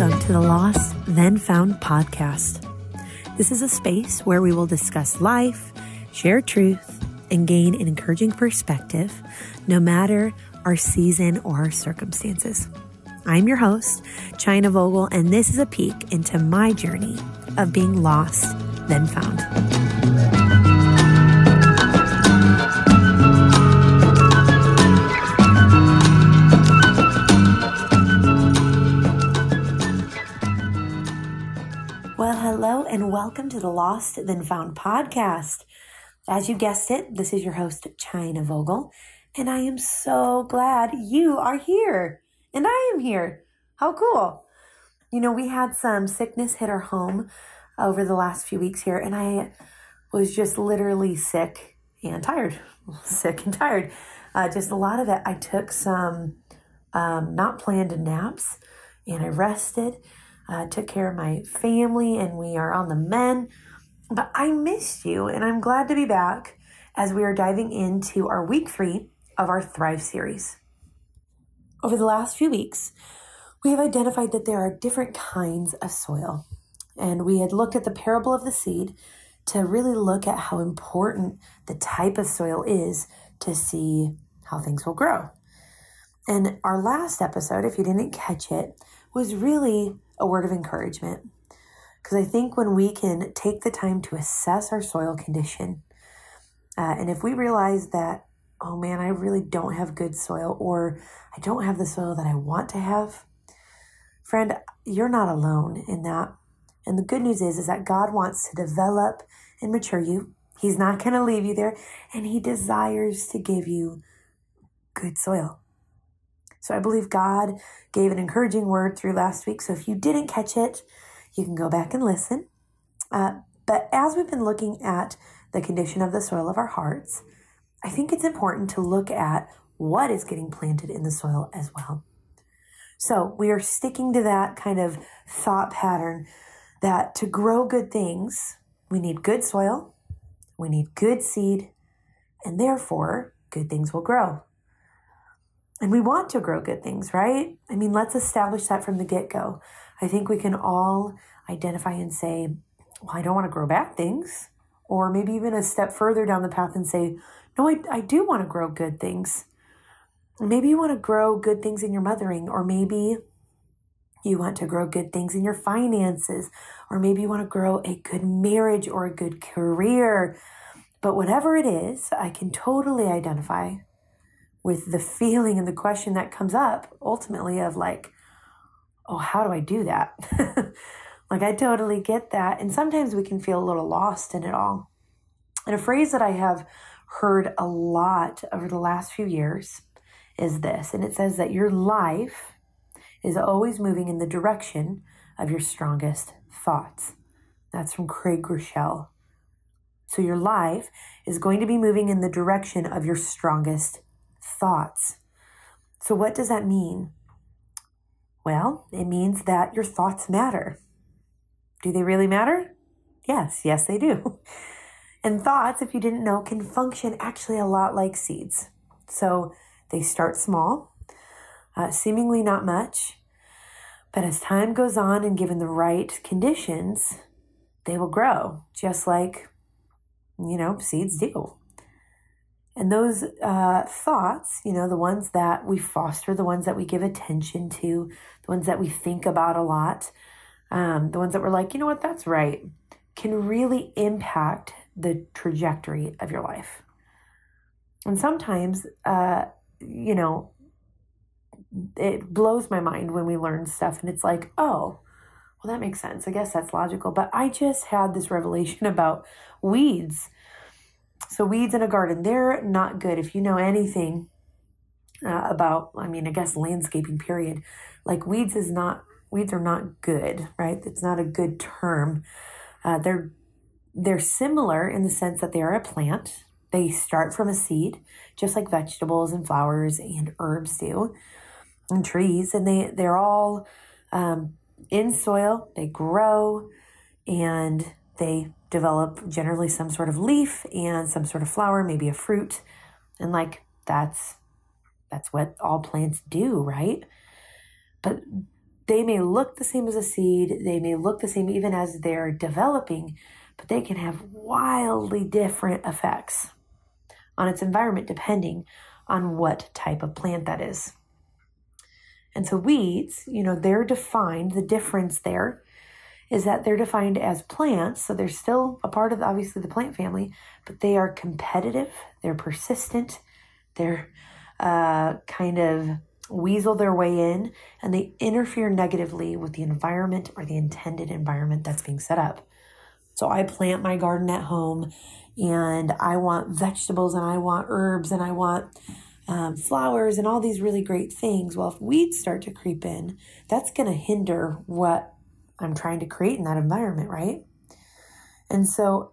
Welcome to the Lost Then Found podcast. This is a space where we will discuss life, share truth, and gain an encouraging perspective, no matter our season or our circumstances. I'm your host, China Vogel, and this is a peek into my journey of being lost, then found. And welcome to the Lost Then Found podcast. As you guessed it, this is your host, China Vogel, and I am so glad you are here. And I am here. How cool. You know, we had some sickness hit our home over the last few weeks here, and I was just literally sick and tired. Sick and tired. Uh, just a lot of it. I took some um, not planned naps and I rested uh, took care of my family, and we are on the men. But I missed you, and I'm glad to be back as we are diving into our week three of our Thrive series. Over the last few weeks, we have identified that there are different kinds of soil, and we had looked at the parable of the seed to really look at how important the type of soil is to see how things will grow. And our last episode, if you didn't catch it, was really a word of encouragement. Because I think when we can take the time to assess our soil condition, uh, and if we realize that, oh man, I really don't have good soil, or I don't have the soil that I want to have, friend, you're not alone in that. And the good news is, is that God wants to develop and mature you. He's not going to leave you there, and He desires to give you good soil. So I believe God gave an encouraging word through last week. So if you didn't catch it, you can go back and listen. Uh, but as we've been looking at the condition of the soil of our hearts, I think it's important to look at what is getting planted in the soil as well. So we are sticking to that kind of thought pattern that to grow good things, we need good soil, we need good seed, and therefore good things will grow. And we want to grow good things, right? I mean, let's establish that from the get go. I think we can all identify and say, well, I don't want to grow bad things. Or maybe even a step further down the path and say, no, I, I do want to grow good things. Maybe you want to grow good things in your mothering, or maybe you want to grow good things in your finances, or maybe you want to grow a good marriage or a good career. But whatever it is, I can totally identify with the feeling and the question that comes up ultimately of like, oh, how do I do that? like, I totally get that. And sometimes we can feel a little lost in it all. And a phrase that I have heard a lot over the last few years is this, and it says that your life is always moving in the direction of your strongest thoughts. That's from Craig Groeschel. So your life is going to be moving in the direction of your strongest thoughts. So, what does that mean? Well, it means that your thoughts matter. Do they really matter? Yes, yes, they do. And thoughts, if you didn't know, can function actually a lot like seeds. So they start small, uh, seemingly not much, but as time goes on and given the right conditions, they will grow just like, you know, seeds do. And those uh, thoughts, you know, the ones that we foster, the ones that we give attention to, the ones that we think about a lot, um, the ones that we're like, you know what, that's right, can really impact the trajectory of your life. And sometimes, uh, you know, it blows my mind when we learn stuff and it's like, oh, well, that makes sense. I guess that's logical. But I just had this revelation about weeds so, weeds in a garden, they're not good. If you know anything uh, about, I mean, I guess landscaping, period, like weeds is not, weeds are not good, right? It's not a good term. Uh, they're, they're similar in the sense that they are a plant. They start from a seed, just like vegetables and flowers and herbs do, and trees, and they, they're all um, in soil, they grow, and they develop generally some sort of leaf and some sort of flower, maybe a fruit. And like that's that's what all plants do, right? But they may look the same as a seed, they may look the same even as they're developing, but they can have wildly different effects on its environment depending on what type of plant that is. And so weeds, you know, they're defined, the difference there is that they're defined as plants. So they're still a part of obviously the plant family, but they are competitive, they're persistent, they're uh, kind of weasel their way in, and they interfere negatively with the environment or the intended environment that's being set up. So I plant my garden at home and I want vegetables and I want herbs and I want um, flowers and all these really great things. Well, if weeds start to creep in, that's going to hinder what I'm trying to create in that environment, right? And so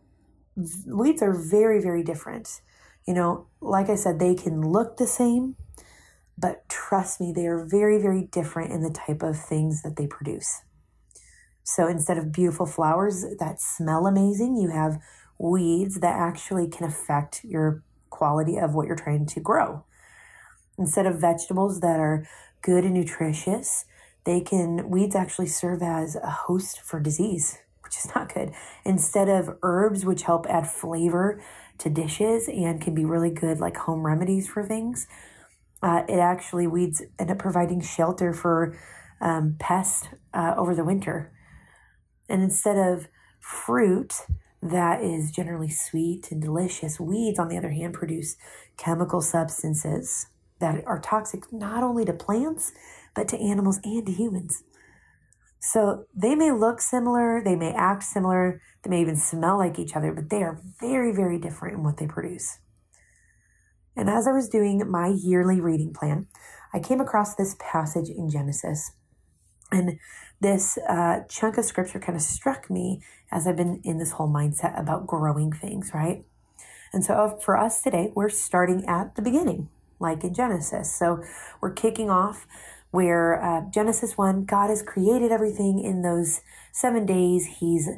weeds are very, very different. You know, like I said, they can look the same, but trust me, they are very, very different in the type of things that they produce. So instead of beautiful flowers that smell amazing, you have weeds that actually can affect your quality of what you're trying to grow. Instead of vegetables that are good and nutritious, they can, weeds actually serve as a host for disease, which is not good. Instead of herbs, which help add flavor to dishes and can be really good, like home remedies for things, uh, it actually, weeds end up providing shelter for um, pests uh, over the winter. And instead of fruit that is generally sweet and delicious, weeds, on the other hand, produce chemical substances that are toxic not only to plants, but to animals and to humans. So they may look similar, they may act similar, they may even smell like each other, but they are very, very different in what they produce. And as I was doing my yearly reading plan, I came across this passage in Genesis. And this uh, chunk of scripture kind of struck me as I've been in this whole mindset about growing things, right? And so for us today, we're starting at the beginning like in Genesis. So we're kicking off where uh, Genesis 1, God has created everything in those seven days. He's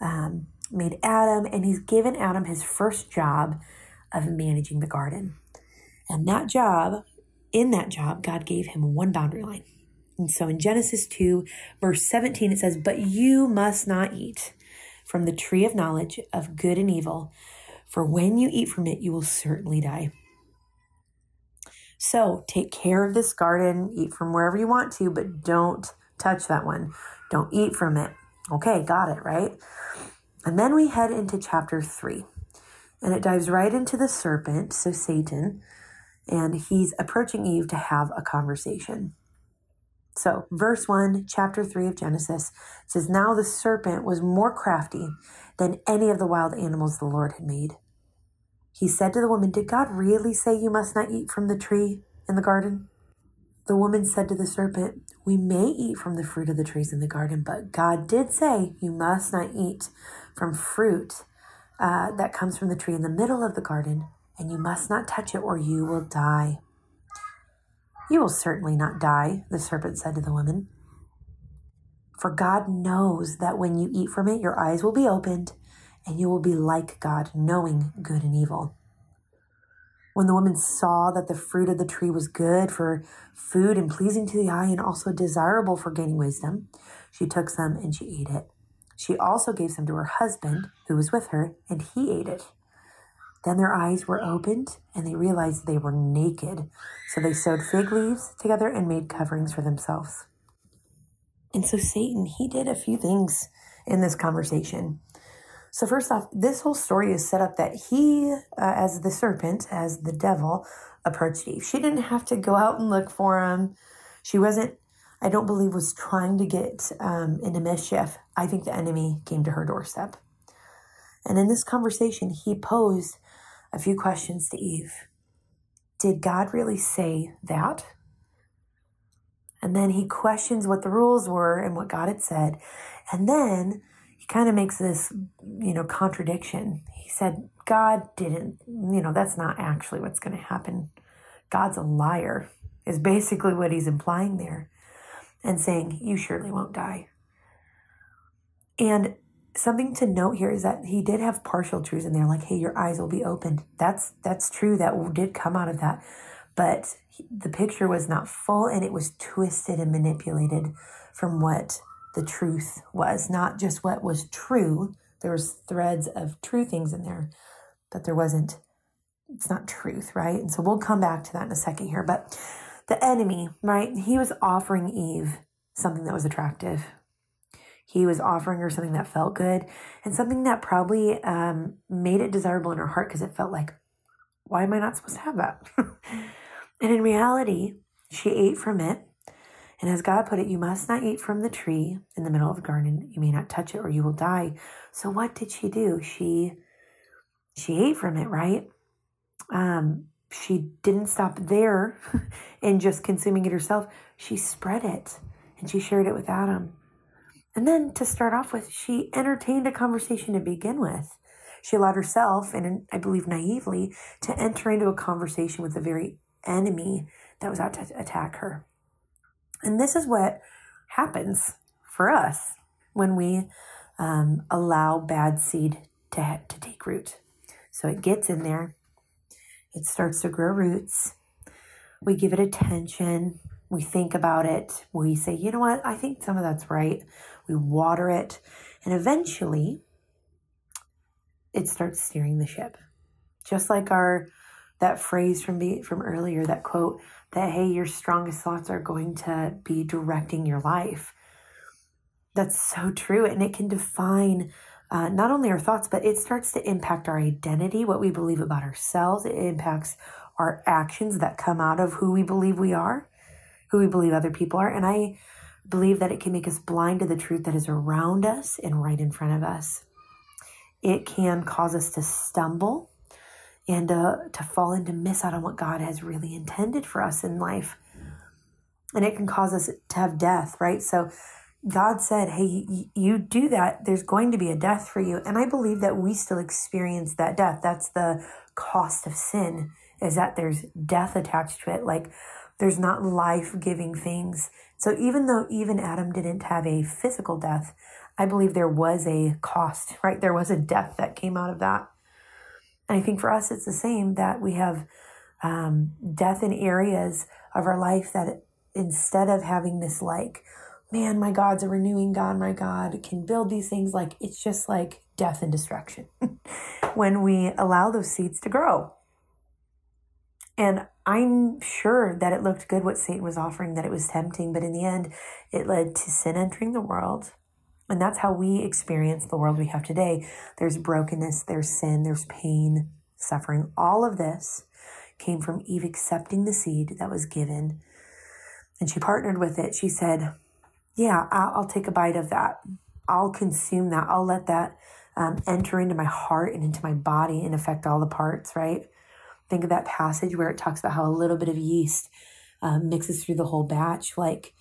um, made Adam and he's given Adam his first job of managing the garden. And that job, in that job, God gave him one boundary line. And so in Genesis 2, verse 17, it says, But you must not eat from the tree of knowledge of good and evil, for when you eat from it, you will certainly die. So take care of this garden, eat from wherever you want to, but don't touch that one. Don't eat from it. Okay, got it, right? And then we head into chapter three, and it dives right into the serpent, so Satan, and he's approaching Eve to have a conversation. So, verse 1, chapter 3 of Genesis says, Now the serpent was more crafty than any of the wild animals the Lord had made. He said to the woman, Did God really say you must not eat from the tree in the garden? The woman said to the serpent, We may eat from the fruit of the trees in the garden, but God did say you must not eat from fruit uh, that comes from the tree in the middle of the garden, and you must not touch it or you will die. You will certainly not die, the serpent said to the woman. For God knows that when you eat from it, your eyes will be opened and you will be like God, knowing good and evil. When the woman saw that the fruit of the tree was good for food and pleasing to the eye and also desirable for gaining wisdom, she took some and she ate it. She also gave some to her husband, who was with her, and he ate it. Then their eyes were opened and they realized they were naked. So they sewed fig leaves together and made coverings for themselves. And so Satan, he did a few things in this conversation. So, first off, this whole story is set up that he, uh, as the serpent, as the devil, approached Eve. She didn't have to go out and look for him. She wasn't, I don't believe, was trying to get um, into mischief. I think the enemy came to her doorstep. And in this conversation, he posed a few questions to Eve. Did God really say that? And then he questions what the rules were and what God had said. And then kind of makes this, you know, contradiction. He said, God didn't, you know, that's not actually what's going to happen. God's a liar, is basically what he's implying there, and saying, You surely won't die. And something to note here is that he did have partial truths in there, like, hey, your eyes will be opened. That's that's true. That did come out of that. but the picture was not full and it was twisted and manipulated from what the truth was, not just what was true. There was threads of true things in there, but there wasn't it's not truth, right? And so we'll come back to that in a second here. But the enemy, right? He was offering Eve something that was attractive. He was offering her something that felt good and something that probably um, made it desirable in her heart because it felt like, why am I not supposed to have that? and in reality, she ate from it. And as God put it, you must not eat from the tree in the middle of the garden. You may not touch it or you will die. So what did she do? She she ate from it, right? Um, she didn't stop there and just consuming it herself. She spread it and she shared it with Adam. And then to start off with, she entertained a conversation to begin with. She allowed herself, and I believe naively, to enter into a conversation with the very enemy that was out to attack her. And this is what happens for us when we um, allow bad seed to, to take root. So it gets in there, it starts to grow roots. We give it attention. We think about it. We say, you know what? I think some of that's right. We water it. And eventually, it starts steering the ship. Just like our that phrase from be, from earlier, that quote that hey, your strongest thoughts are going to be directing your life. That's so true, and it can define uh, not only our thoughts, but it starts to impact our identity, what we believe about ourselves. It impacts our actions that come out of who we believe we are, who we believe other people are. And I believe that it can make us blind to the truth that is around us and right in front of us. It can cause us to stumble and uh, to fall into miss out on what God has really intended for us in life. And it can cause us to have death, right? So God said, Hey, you do that, there's going to be a death for you. And I believe that we still experience that death. That's the cost of sin, is that there's death attached to it. Like there's not life giving things. So even though even Adam didn't have a physical death, I believe there was a cost, right? There was a death that came out of that. And I think for us, it's the same that we have um, death in areas of our life that instead of having this like, man, my God's a renewing God, my God can build these things. Like it's just like death and destruction when we allow those seeds to grow. And I'm sure that it looked good what Satan was offering, that it was tempting, but in the end, it led to sin entering the world. And that's how we experience the world we have today. There's brokenness, there's sin, there's pain, suffering. All of this came from Eve accepting the seed that was given. And she partnered with it. She said, yeah, I'll, take a bite of that. I'll consume that. I'll let that um, enter into my heart and into my body and affect all the parts, right? Think of that passage where it talks about how a little bit of yeast um, mixes through the whole batch. Like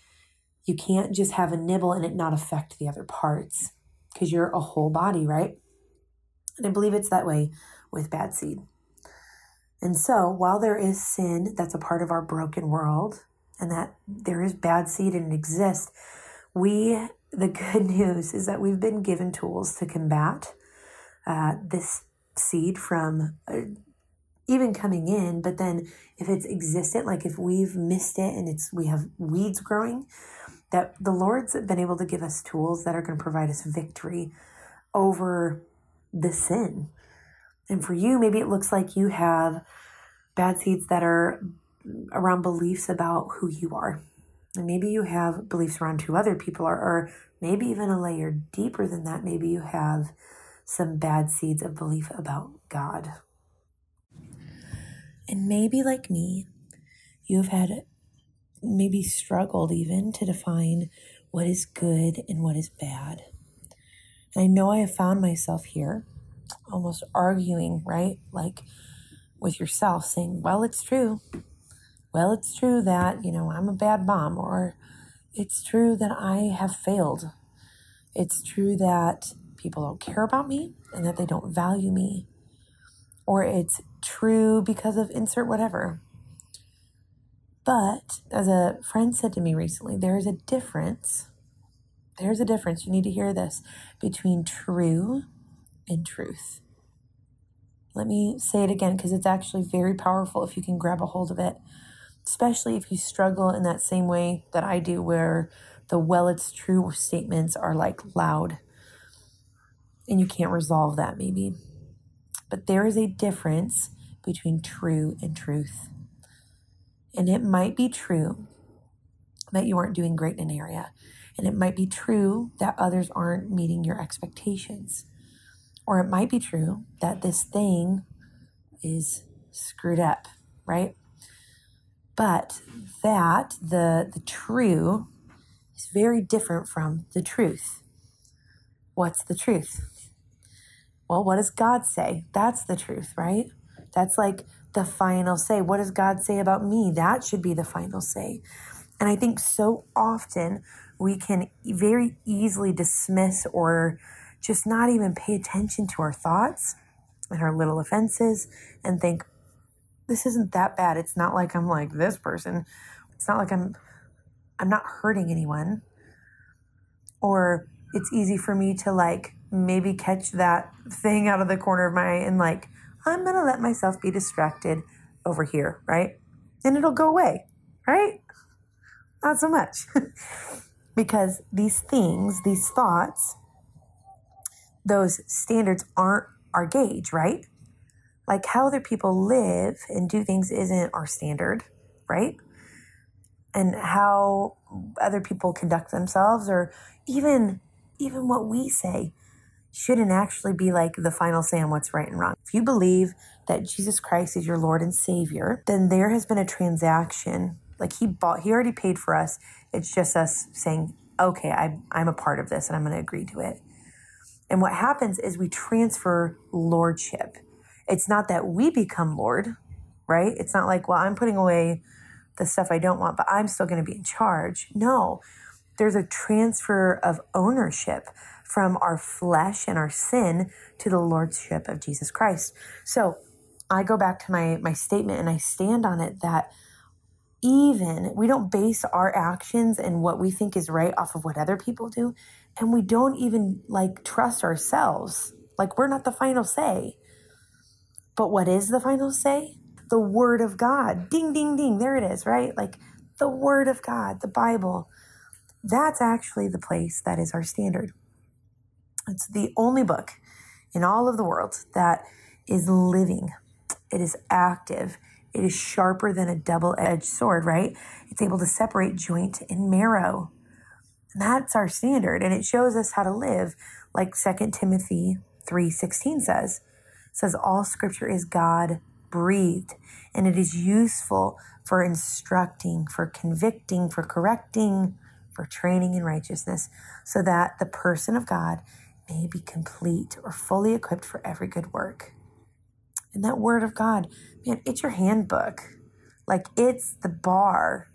you can't just have a nibble and it not affect the other parts because you're a whole body, right? And I believe it's that way with bad seed. And so while there is sin that's a part of our broken world and that there is bad seed and it exists, we, the good news is that we've been given tools to combat uh, this seed from uh, even coming in. But then if it's existent, like if we've missed it and it's we have weeds growing, that the Lord's been able to give us tools that are going to provide us victory over the sin. And for you, maybe it looks like you have bad seeds that are around beliefs about who you are. And maybe you have beliefs around who other people are, or maybe even a layer deeper than that. Maybe you have some bad seeds of belief about God. And maybe, like me, you've had maybe struggled even to define what is good and what is bad. And I know I have found myself here almost arguing, right? Like with yourself, saying, well, it's true well, it's true that, you know, I'm a bad mom, or it's true that I have failed. It's true that people don't care about me and that they don't value me. Or it's true because of insert whatever. But as a friend said to me recently, there is a difference. There's a difference. You need to hear this between true and truth. Let me say it again because it's actually very powerful if you can grab a hold of it. especially if you struggle in that same way that I do, where the well, it's true statements are like loud and you can't resolve that maybe. But there is a difference between true and truth. And it might be true that you aren't doing great in an area. And it might be true that others aren't meeting your expectations. Or it might be true that this thing is screwed up, right? But that the the true is very different from the truth. What's the truth? Well, what does God say? That's the truth, right? That's like the final say. What does God say about me? That should be the final say. And I think so often we can very easily dismiss or just not even pay attention to our thoughts and our little offenses and think, this isn't that bad. It's not like I'm like this person. It's not like I'm I'm not hurting anyone. Or it's easy for me to like maybe catch that thing out of the corner of my eye and like, I'm gonna let myself be distracted over here, right? And it'll go away, right? Not so much. because these things, these thoughts, those standards aren't our gauge, right? Like how other people live and do things isn't our standard, right? And how other people conduct themselves or even even what we say shouldn't actually be like the final say on what's right and wrong. If you believe that Jesus Christ is your Lord and Savior, then there has been a transaction. Like he bought, he already paid for us. It's just us saying, okay, I, I'm a part of this and I'm going to agree to it. And what happens is we transfer lordship. It's not that we become Lord, right? It's not like, well, I'm putting away the stuff I don't want, but I'm still going to be in charge. No, there's a transfer of ownership from our flesh and our sin to the lordship of Jesus Christ. So I go back to my my statement and I stand on it that even we don't base our actions and what we think is right off of what other people do and we don't even like trust ourselves. Like we're not the final say. But what is the final say? The word of god. Ding ding ding. There it is right? Like the word of god the bible that's actually the place that is our standard it's the only book in all of the world that is living it is active it is sharper than a double edged sword, right? It's able to separate joint and marrow. And that's our standard. And it shows us how to live, like 2 Timothy 3.16 says. Says, all scripture is God breathed, and it is useful for instructing, for convicting, for correcting, for training in righteousness, so that the person of God may be complete or fully equipped for every good work. And that word of God, man, it's your handbook. Like it's the bar.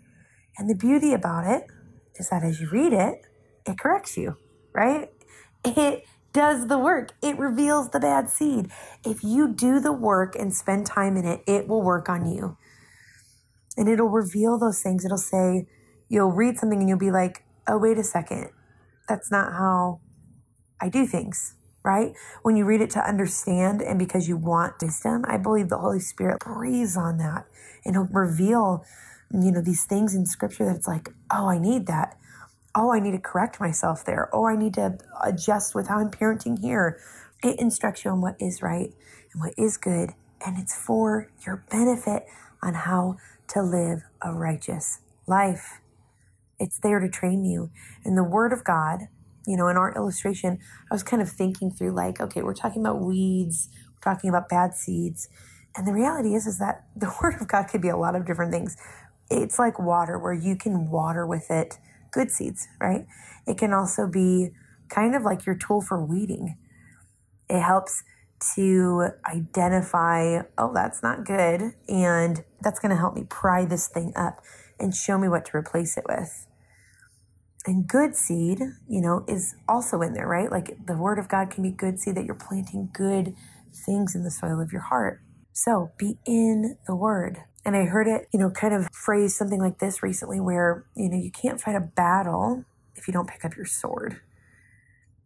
And the beauty about it is that as you read it, it corrects you, right? It does the work. It reveals the bad seed. If you do the work and spend time in it, it will work on you. And it'll reveal those things. It'll say, you'll read something and you'll be like, oh, wait a second. That's not how I do things right? When you read it to understand and because you want wisdom, I believe the Holy Spirit breathes on that and he'll reveal, you know, these things in scripture that it's like, oh, I need that. Oh, I need to correct myself there. Oh, I need to adjust with how I'm parenting here. It instructs you on what is right and what is good, and it's for your benefit on how to live a righteous life. It's there to train you. And the Word of God you know, in our illustration, I was kind of thinking through like, okay, we're talking about weeds, we're talking about bad seeds. And the reality is, is that the word of God could be a lot of different things. It's like water where you can water with it good seeds, right? It can also be kind of like your tool for weeding. It helps to identify, oh, that's not good. And that's going to help me pry this thing up and show me what to replace it with and good seed, you know, is also in there, right? Like the word of God can be good seed that you're planting good things in the soil of your heart. So be in the word. And I heard it, you know, kind of phrase something like this recently where, you know, you can't fight a battle if you don't pick up your sword.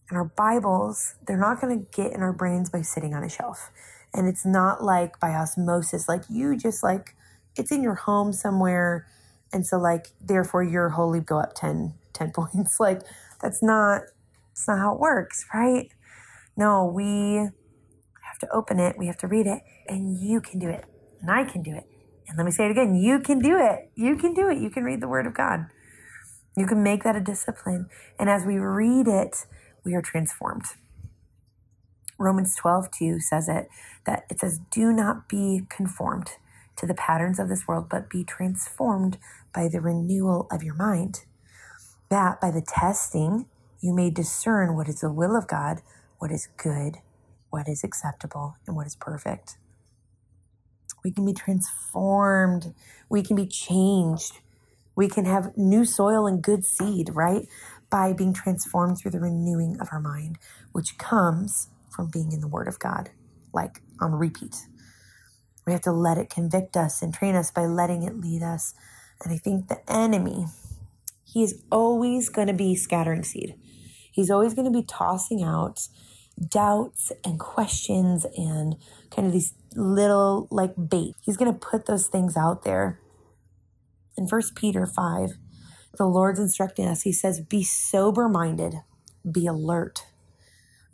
And our Bibles, they're not going to get in our brains by sitting on a shelf. And it's not like by osmosis, like you just like it's in your home somewhere. And so like therefore your holy go up 10, 10 points. Like that's not that's not how it works, right? No, we have to open it, we have to read it, and you can do it. And I can do it. And let me say it again, you can do it. You can do it. You can read the word of God. You can make that a discipline. And as we read it, we are transformed. Romans 12, 2 says it that it says, Do not be conformed to the patterns of this world, but be transformed by the renewal of your mind. That by the testing, you may discern what is the will of God, what is good, what is acceptable, and what is perfect. We can be transformed. We can be changed. We can have new soil and good seed, right? By being transformed through the renewing of our mind, which comes from being in the Word of God, like on repeat. We have to let it convict us and train us by letting it lead us. And I think the enemy, he is always going to be scattering seed. He's always going to be tossing out doubts and questions and kind of these little like bait. He's going to put those things out there. In First Peter 5, the Lord's instructing us. He says, Be sober minded, be alert.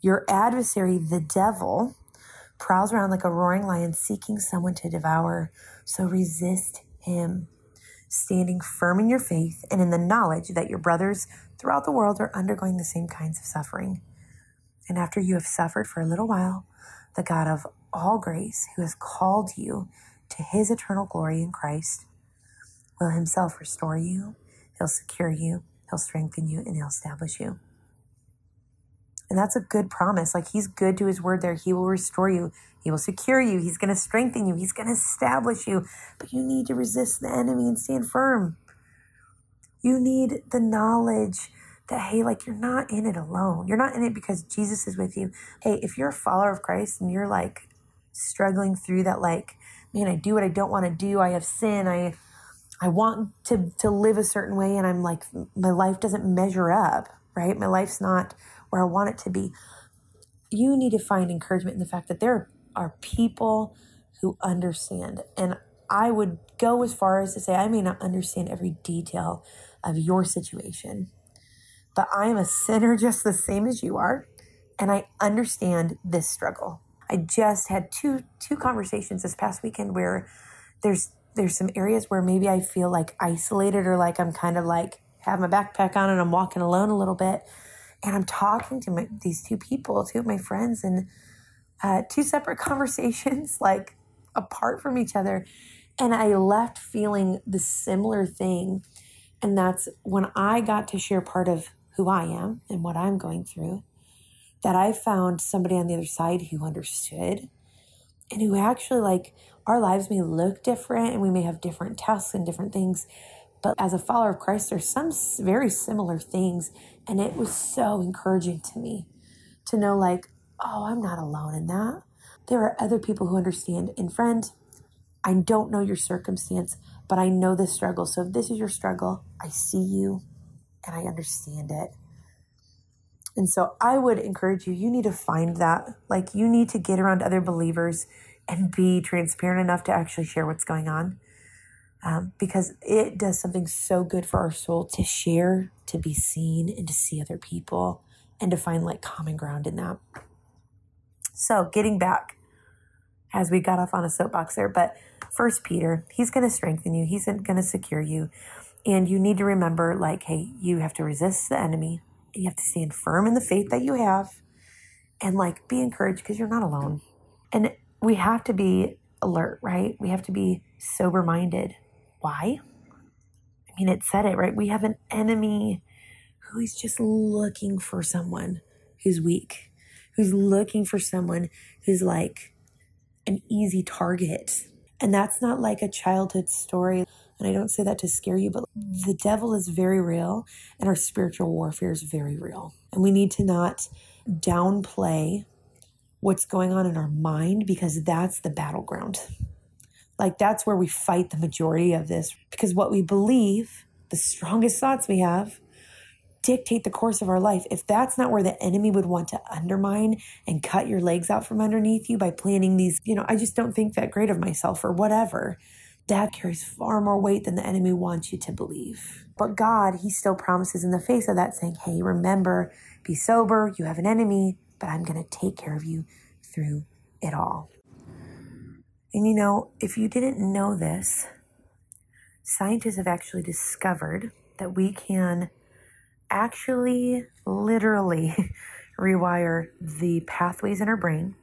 Your adversary, the devil, prowls around like a roaring lion seeking someone to devour. So resist him, standing firm in your faith and in the knowledge that your brothers throughout the world are undergoing the same kinds of suffering. And after you have suffered for a little while, the God of all grace, who has called you to his eternal glory in Christ, will himself restore you, he'll secure you, he'll strengthen you, and he'll establish you. And that's a good promise. Like he's good to his word there. He will restore you. He will secure you. He's going to strengthen you. He's going to establish you. But you need to resist the enemy and stand firm. You need the knowledge that, hey, like you're not in it alone. You're not in it because Jesus is with you. Hey, if you're a follower of Christ and you're like struggling through that, like, man, I do what I don't want to do. I have sin. I, I want to, to live a certain way and I'm like, my life doesn't measure up, right? My life's not where I want it to be. You need to find encouragement in the fact that there are people who understand. And I would go as far as to say, I may not understand every detail of your situation, but I am a sinner just the same as you are. And I understand this struggle. I just had two two conversations this past weekend where there's there's some areas where maybe I feel like isolated or like I'm kind of like have my backpack on and I'm walking alone a little bit. And I'm talking to my, these two people, two of my friends, and uh, two separate conversations, like apart from each other. And I left feeling the similar thing. And that's when I got to share part of who I am and what I'm going through, that I found somebody on the other side who understood and who actually, like, our lives may look different and we may have different tasks and different things. But as a follower of Christ, there's some very similar things. And it was so encouraging to me to know, like, oh, I'm not alone in that. There are other people who understand. And friend, I don't know your circumstance, but I know this struggle. So if this is your struggle, I see you and I understand it. And so I would encourage you, you need to find that. Like, you need to get around other believers and be transparent enough to actually share what's going on. Um, because it does something so good for our soul to share, to be seen, and to see other people and to find like common ground in that. So, getting back as we got off on a soapbox there, but First Peter, he's going to strengthen you, he's going to secure you. And you need to remember, like, hey, you have to resist the enemy. You have to stand firm in the faith that you have and, like, be encouraged because you're not alone. And we have to be alert, right? We have to be sober minded. Why? I mean, it said it, right? We have an enemy who is just looking for someone who's weak, who's looking for someone who's like an easy target. And that's not like a childhood story and I don't say that to scare you, but the devil is very real and our spiritual warfare is very real. And we need to not downplay what's going on in our mind because that's the battleground. Like that's where we fight the majority of this because what we believe, the strongest thoughts we have, dictate the course of our life. If that's not where the enemy would want to undermine and cut your legs out from underneath you by planning these, you know, I just don't think that great of myself or whatever That carries far more weight than the enemy wants you to believe. But God, He still promises in the face of that, saying, Hey, remember, be sober, you have an enemy, but I'm going to take care of you through it all. And you know, if you didn't know this, scientists have actually discovered that we can actually literally rewire the pathways in our brain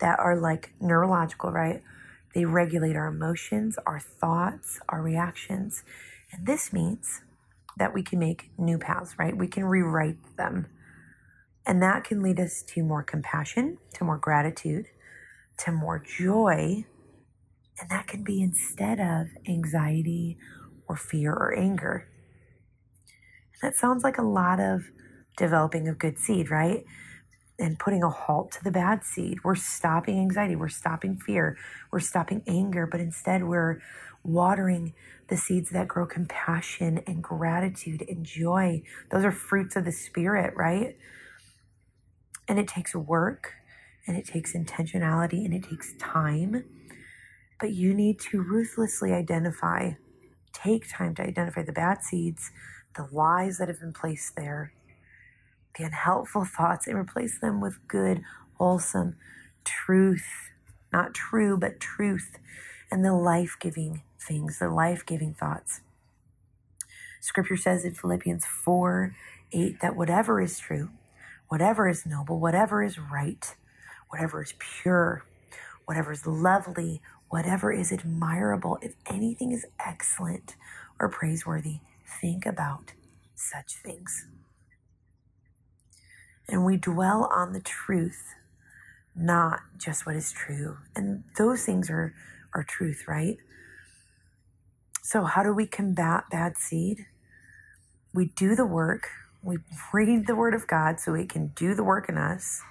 that are like neurological, right? They regulate our emotions, our thoughts, our reactions. And this means that we can make new paths, right? We can rewrite them. And that can lead us to more compassion, to more gratitude, to more joy. And that can be instead of anxiety or fear or anger. And that sounds like a lot of developing a good seed, right? And putting a halt to the bad seed. We're stopping anxiety, we're stopping fear, we're stopping anger, but instead we're watering the seeds that grow compassion and gratitude and joy. Those are fruits of the Spirit, right? And it takes work and it takes intentionality and it takes time. But you need to ruthlessly identify, take time to identify the bad seeds, the lies that have been placed there, the unhelpful thoughts, and replace them with good, wholesome truth. Not true, but truth. And the life giving things, the life giving thoughts. Scripture says in Philippians 4 8 that whatever is true, whatever is noble, whatever is right, whatever is pure, whatever is lovely, whatever is admirable, if anything is excellent or praiseworthy, think about such things. And we dwell on the truth, not just what is true. And those things are, are truth, right? So, how do we combat bad seed? We do the work. We read the Word of God so it can do the work in us.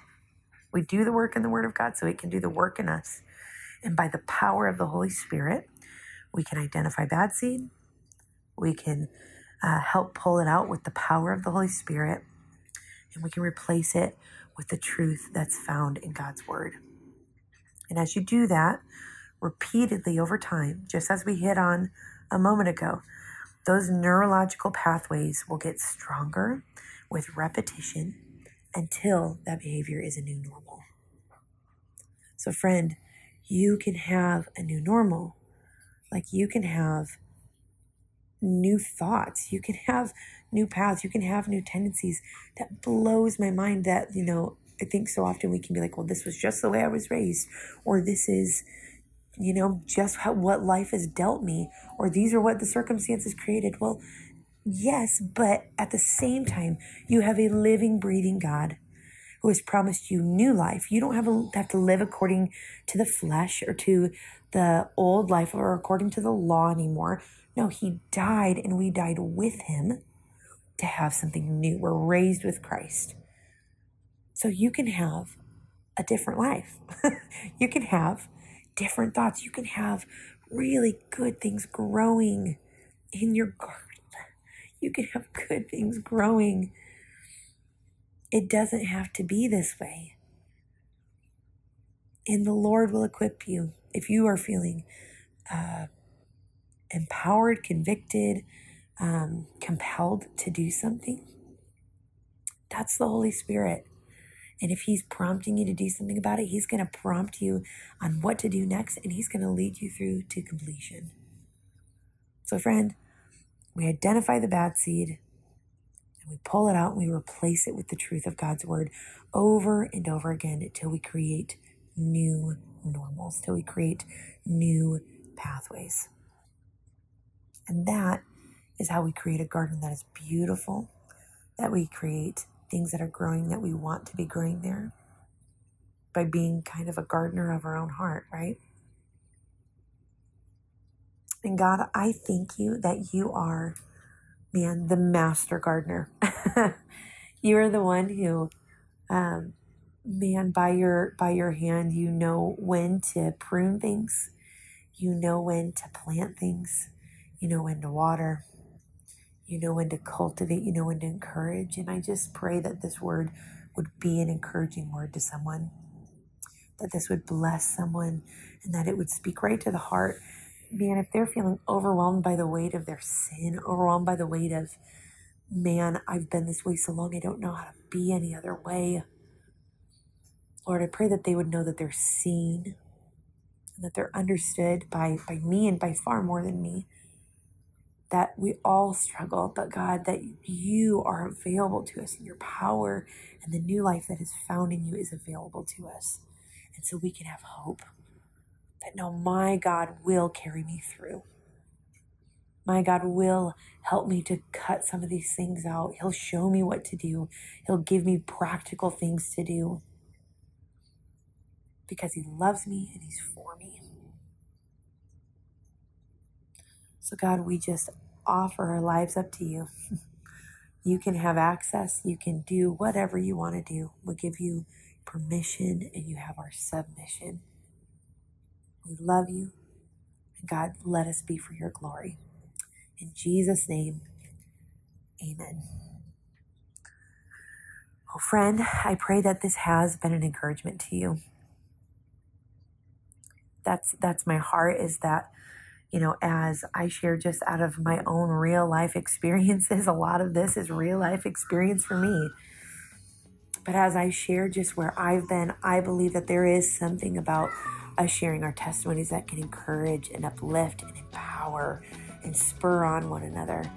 We do the work in the Word of God so it can do the work in us. And by the power of the Holy Spirit, we can identify bad seed. We can uh, help pull it out with the power of the Holy Spirit. And we can replace it with the truth that's found in God's Word. And as you do that repeatedly over time, just as we hit on a moment ago, those neurological pathways will get stronger with repetition until that behavior is a new normal. So, friend, you can have a new normal. Like you can have new thoughts, you can have new paths, you can have new tendencies. That blows my mind that, you know, I think so often we can be like, well, this was just the way I was raised, or this is you know, just how, what life has dealt me, or these are what the circumstances created. Well, yes, but at the same time, you have a living, breathing God who has promised you new life. You don't have, a, have to live according to the flesh or to the old life or according to the law anymore. No, he died and we died with him to have something new. We're raised with Christ. So you can have a different life. you can have different thoughts. You can have really good things growing in your garden. You can have good things growing. It doesn't have to be this way. And the Lord will equip you if you are feeling uh, empowered, convicted, um, compelled to do something. That's the Holy Spirit. And if he's prompting you to do something about it, he's going to prompt you on what to do next and he's going to lead you through to completion. So, friend, we identify the bad seed and we pull it out and we replace it with the truth of God's word over and over again until we create new normals, till we create new pathways. And that is how we create a garden that is beautiful, that we create things that are growing that we want to be growing there by being kind of a gardener of our own heart, right? And God, I thank you that you are, man, the master gardener. you are the one who, um, man, by your by your hand, you know when to prune things, you know when to plant things, you know when to water, you know when to cultivate, you know when to encourage. And I just pray that this word would be an encouraging word to someone, that this would bless someone, and that it would speak right to the heart. Man, if they're feeling overwhelmed by the weight of their sin, overwhelmed by the weight of, man, I've been this way so long, I don't know how to be any other way. Lord, I pray that they would know that they're seen and that they're understood by, by me and by far more than me. That we all struggle, but God, that you are available to us and your power and the new life that is found in you is available to us. And so we can have hope that no, my God will carry me through. My God will help me to cut some of these things out. He'll show me what to do. He'll give me practical things to do because He loves me and He's for me. So, God, we just offer our lives up to you. you can have access, you can do whatever you want to do. We give you permission and you have our submission. We love you. And God, let us be for your glory. In Jesus' name, amen. Well, friend, I pray that this has been an encouragement to you. That's that's my heart is that you know, as I share just out of my own real life experiences, a lot of this is real life experience for me. But as I share just where I've been, I believe that there is something about us sharing our testimonies that can encourage and uplift and empower and spur on one another.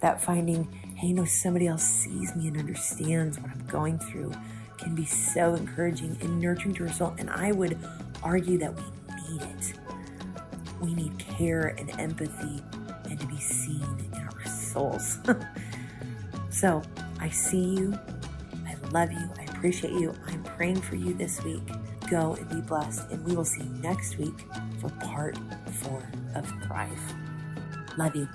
That finding, hey, no, somebody else sees me and understands what I'm going through can be so encouraging and nurturing to soul. And I would argue that we need it. We need care and empathy and to be seen in our souls. so I see you. I love you. I appreciate you. I'm praying for you this week. Go and be blessed. And we will see you next week for part four of Thrive. Love you.